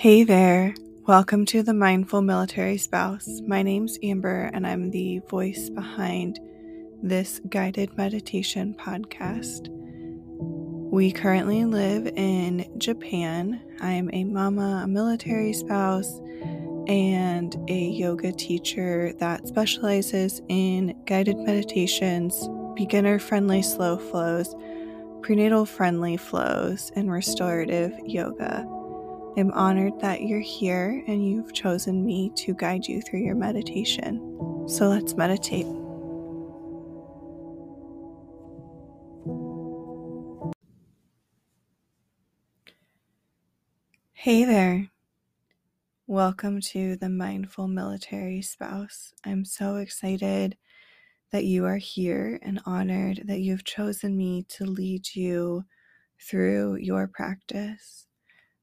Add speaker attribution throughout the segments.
Speaker 1: Hey there. Welcome to the Mindful Military Spouse. My name's Amber, and I'm the voice behind this guided meditation podcast. We currently live in Japan. I'm a mama, a military spouse, and a yoga teacher that specializes in guided meditations, beginner friendly slow flows, prenatal friendly flows, and restorative yoga. I'm honored that you're here and you've chosen me to guide you through your meditation. So let's meditate. Hey there. Welcome to the Mindful Military Spouse. I'm so excited that you are here and honored that you've chosen me to lead you through your practice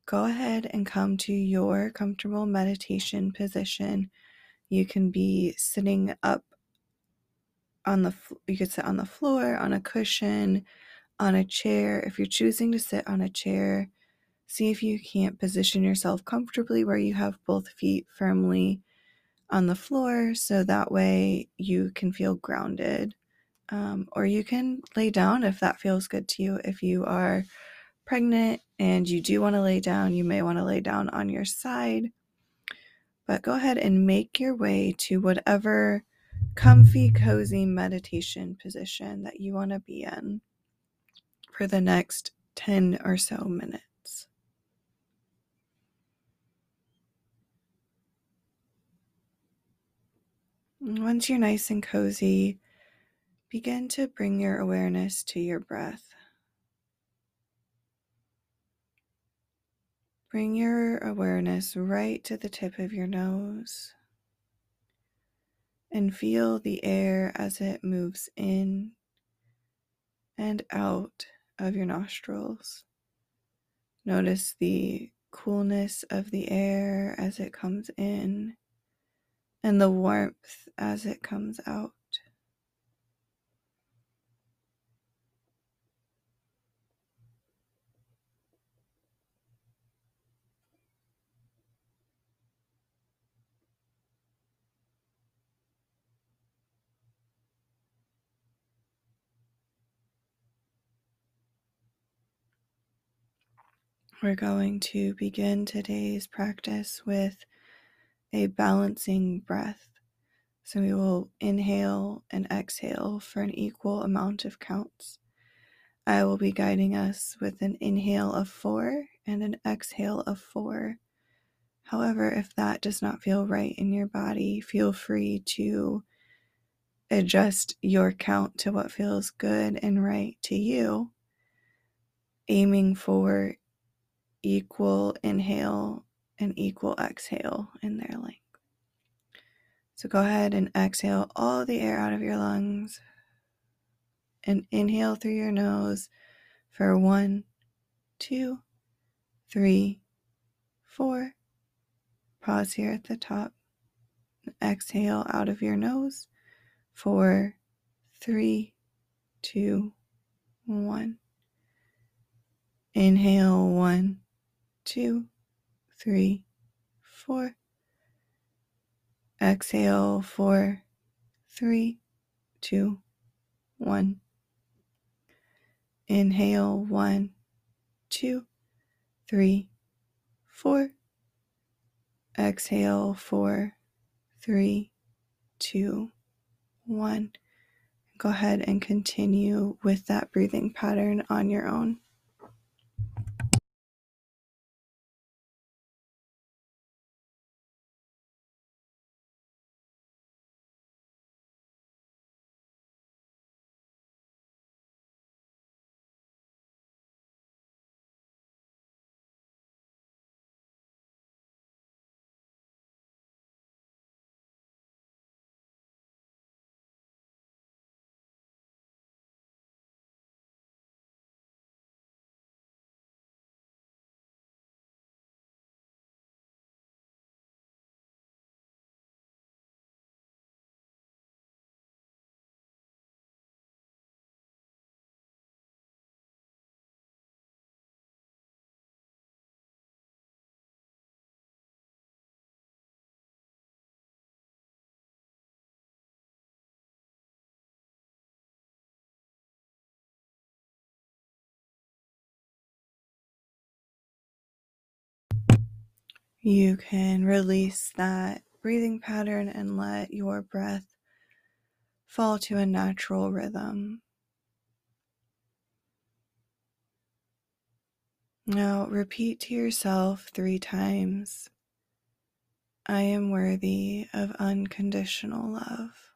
Speaker 1: go ahead and come to your comfortable meditation position. You can be sitting up on the you could sit on the floor, on a cushion, on a chair. If you're choosing to sit on a chair, see if you can't position yourself comfortably where you have both feet firmly on the floor so that way you can feel grounded. Um, or you can lay down if that feels good to you. If you are pregnant and you do want to lay down, you may want to lay down on your side. But go ahead and make your way to whatever comfy, cozy meditation position that you want to be in for the next 10 or so minutes. Once you're nice and cozy, begin to bring your awareness to your breath. Bring your awareness right to the tip of your nose and feel the air as it moves in and out of your nostrils. Notice the coolness of the air as it comes in and the warmth as it comes out. We're going to begin today's practice with a balancing breath. So we will inhale and exhale for an equal amount of counts. I will be guiding us with an inhale of four and an exhale of four. However, if that does not feel right in your body, feel free to adjust your count to what feels good and right to you, aiming for equal inhale and equal exhale in their length. So go ahead and exhale all the air out of your lungs and inhale through your nose for one, two, three, four. Pause here at the top. Exhale out of your nose. for three, two, one. Inhale one, two, three, four. Exhale, four, three, two, one. Inhale, one, two, three, four. Exhale, four, three, two, one. Go ahead and continue with that breathing pattern on your own. You can release that breathing pattern and let your breath fall to a natural rhythm. Now repeat to yourself three times I am worthy of unconditional love.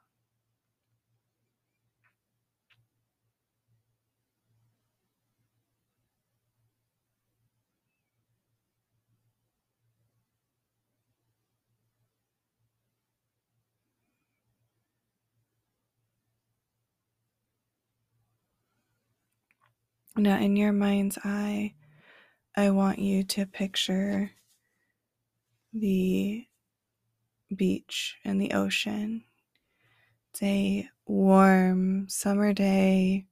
Speaker 1: Now, in your mind's eye, I want you to picture the beach and the ocean. It's a warm summer day.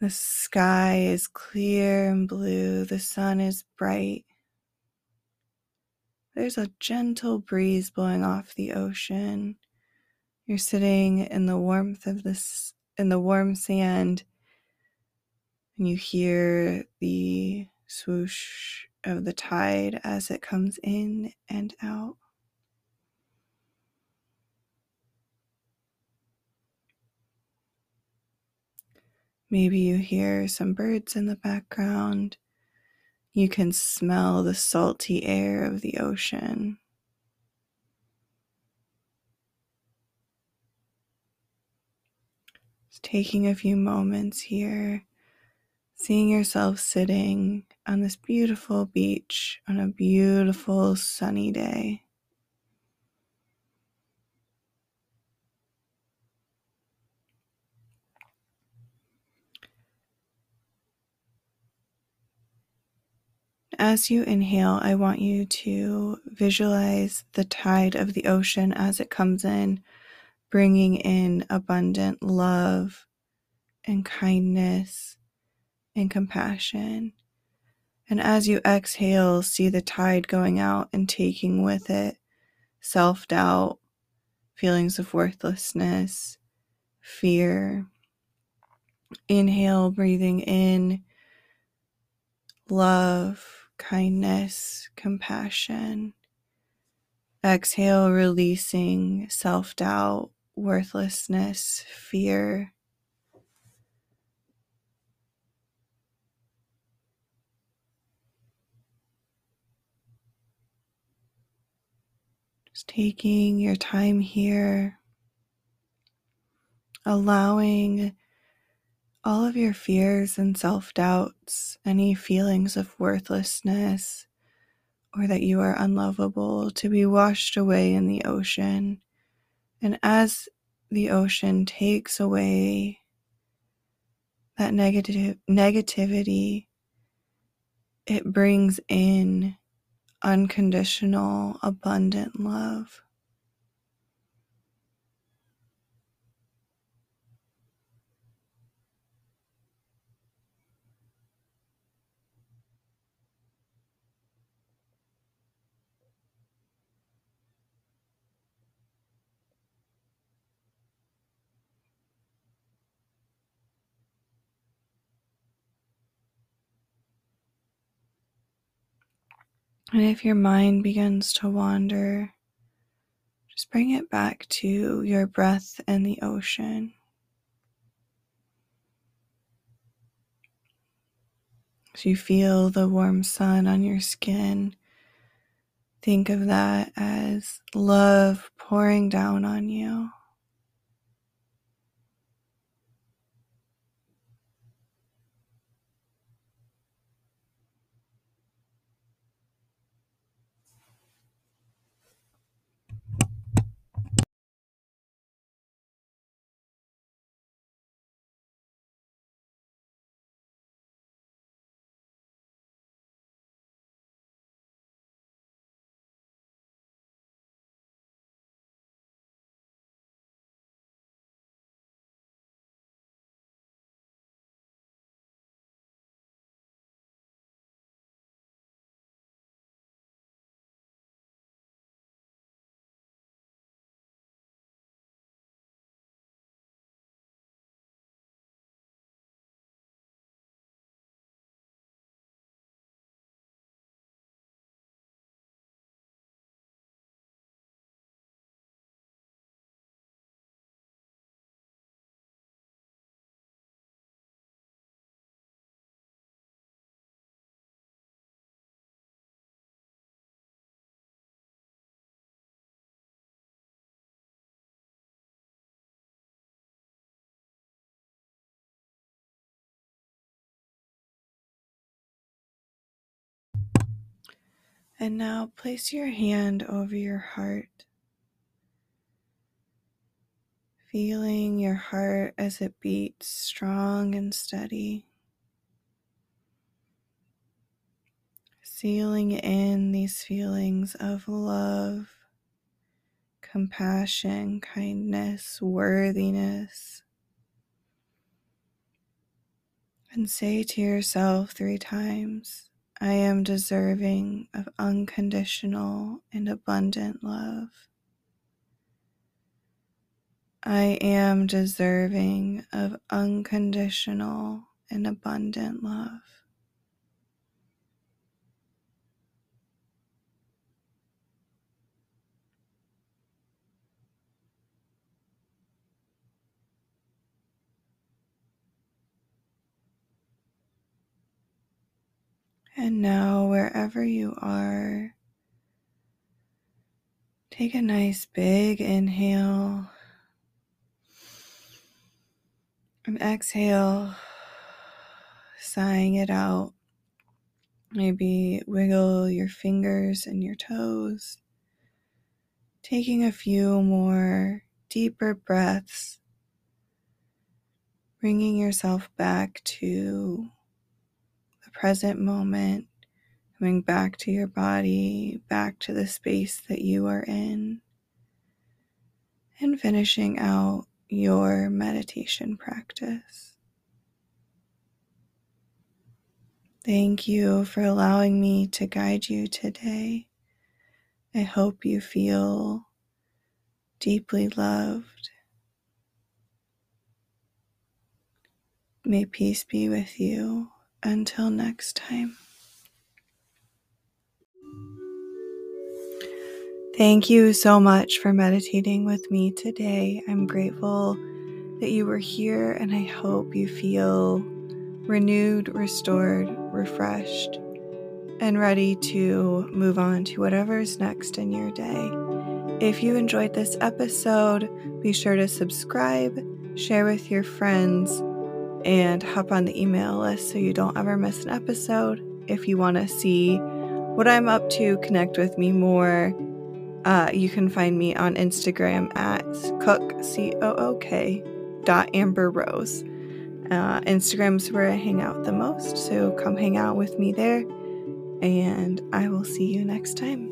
Speaker 1: The sky is clear and blue. The sun is bright. There's a gentle breeze blowing off the ocean. You're sitting in the warmth of this in the warm sand and you hear the swoosh of the tide as it comes in and out. Maybe you hear some birds in the background. You can smell the salty air of the ocean. Just taking a few moments here, seeing yourself sitting on this beautiful beach on a beautiful sunny day. As you inhale, I want you to visualize the tide of the ocean as it comes in, bringing in abundant love and kindness and compassion. And as you exhale, see the tide going out and taking with it self doubt, feelings of worthlessness, fear. Inhale, breathing in love kindness, compassion. Exhale, releasing self doubt, worthlessness, fear. Just taking your time here, allowing all of your fears and self doubts, any feelings of worthlessness, or that you are unlovable to be washed away in the ocean. And as the ocean takes away that negative negativity, it brings in unconditional, abundant love. And if your mind begins to wander, just bring it back to your breath and the ocean. As you feel the warm sun on your skin, think of that as love pouring down on you. And now place your hand over your heart, feeling your heart as it beats strong and steady. Sealing in these feelings of love, compassion, kindness, worthiness. And say to yourself three times I am deserving of unconditional and abundant love. I am deserving of unconditional and abundant love. And now, wherever you are, take a nice big inhale and exhale, sighing it out. Maybe wiggle your fingers and your toes, taking a few more deeper breaths, bringing yourself back to present moment, coming back to your body, back to the space that you are in, and finishing out your meditation practice. Thank you for allowing me to guide you today. I hope you feel deeply loved. May peace be with you. Until next time. Thank you so much for meditating with me today. I'm grateful that you were here, and I hope you feel renewed, restored, refreshed, and ready to move on to whatever's next in your day. If you enjoyed this episode, be sure to subscribe, share with your friends and hop on the email list so you don't ever miss an episode. If you want to see what I'm up to, connect with me more, uh, you can find me on Instagram at cook, C O O K, dot Amber Rose. Uh, Instagram's where I hang out the most, so come hang out with me there, and I will see you next time.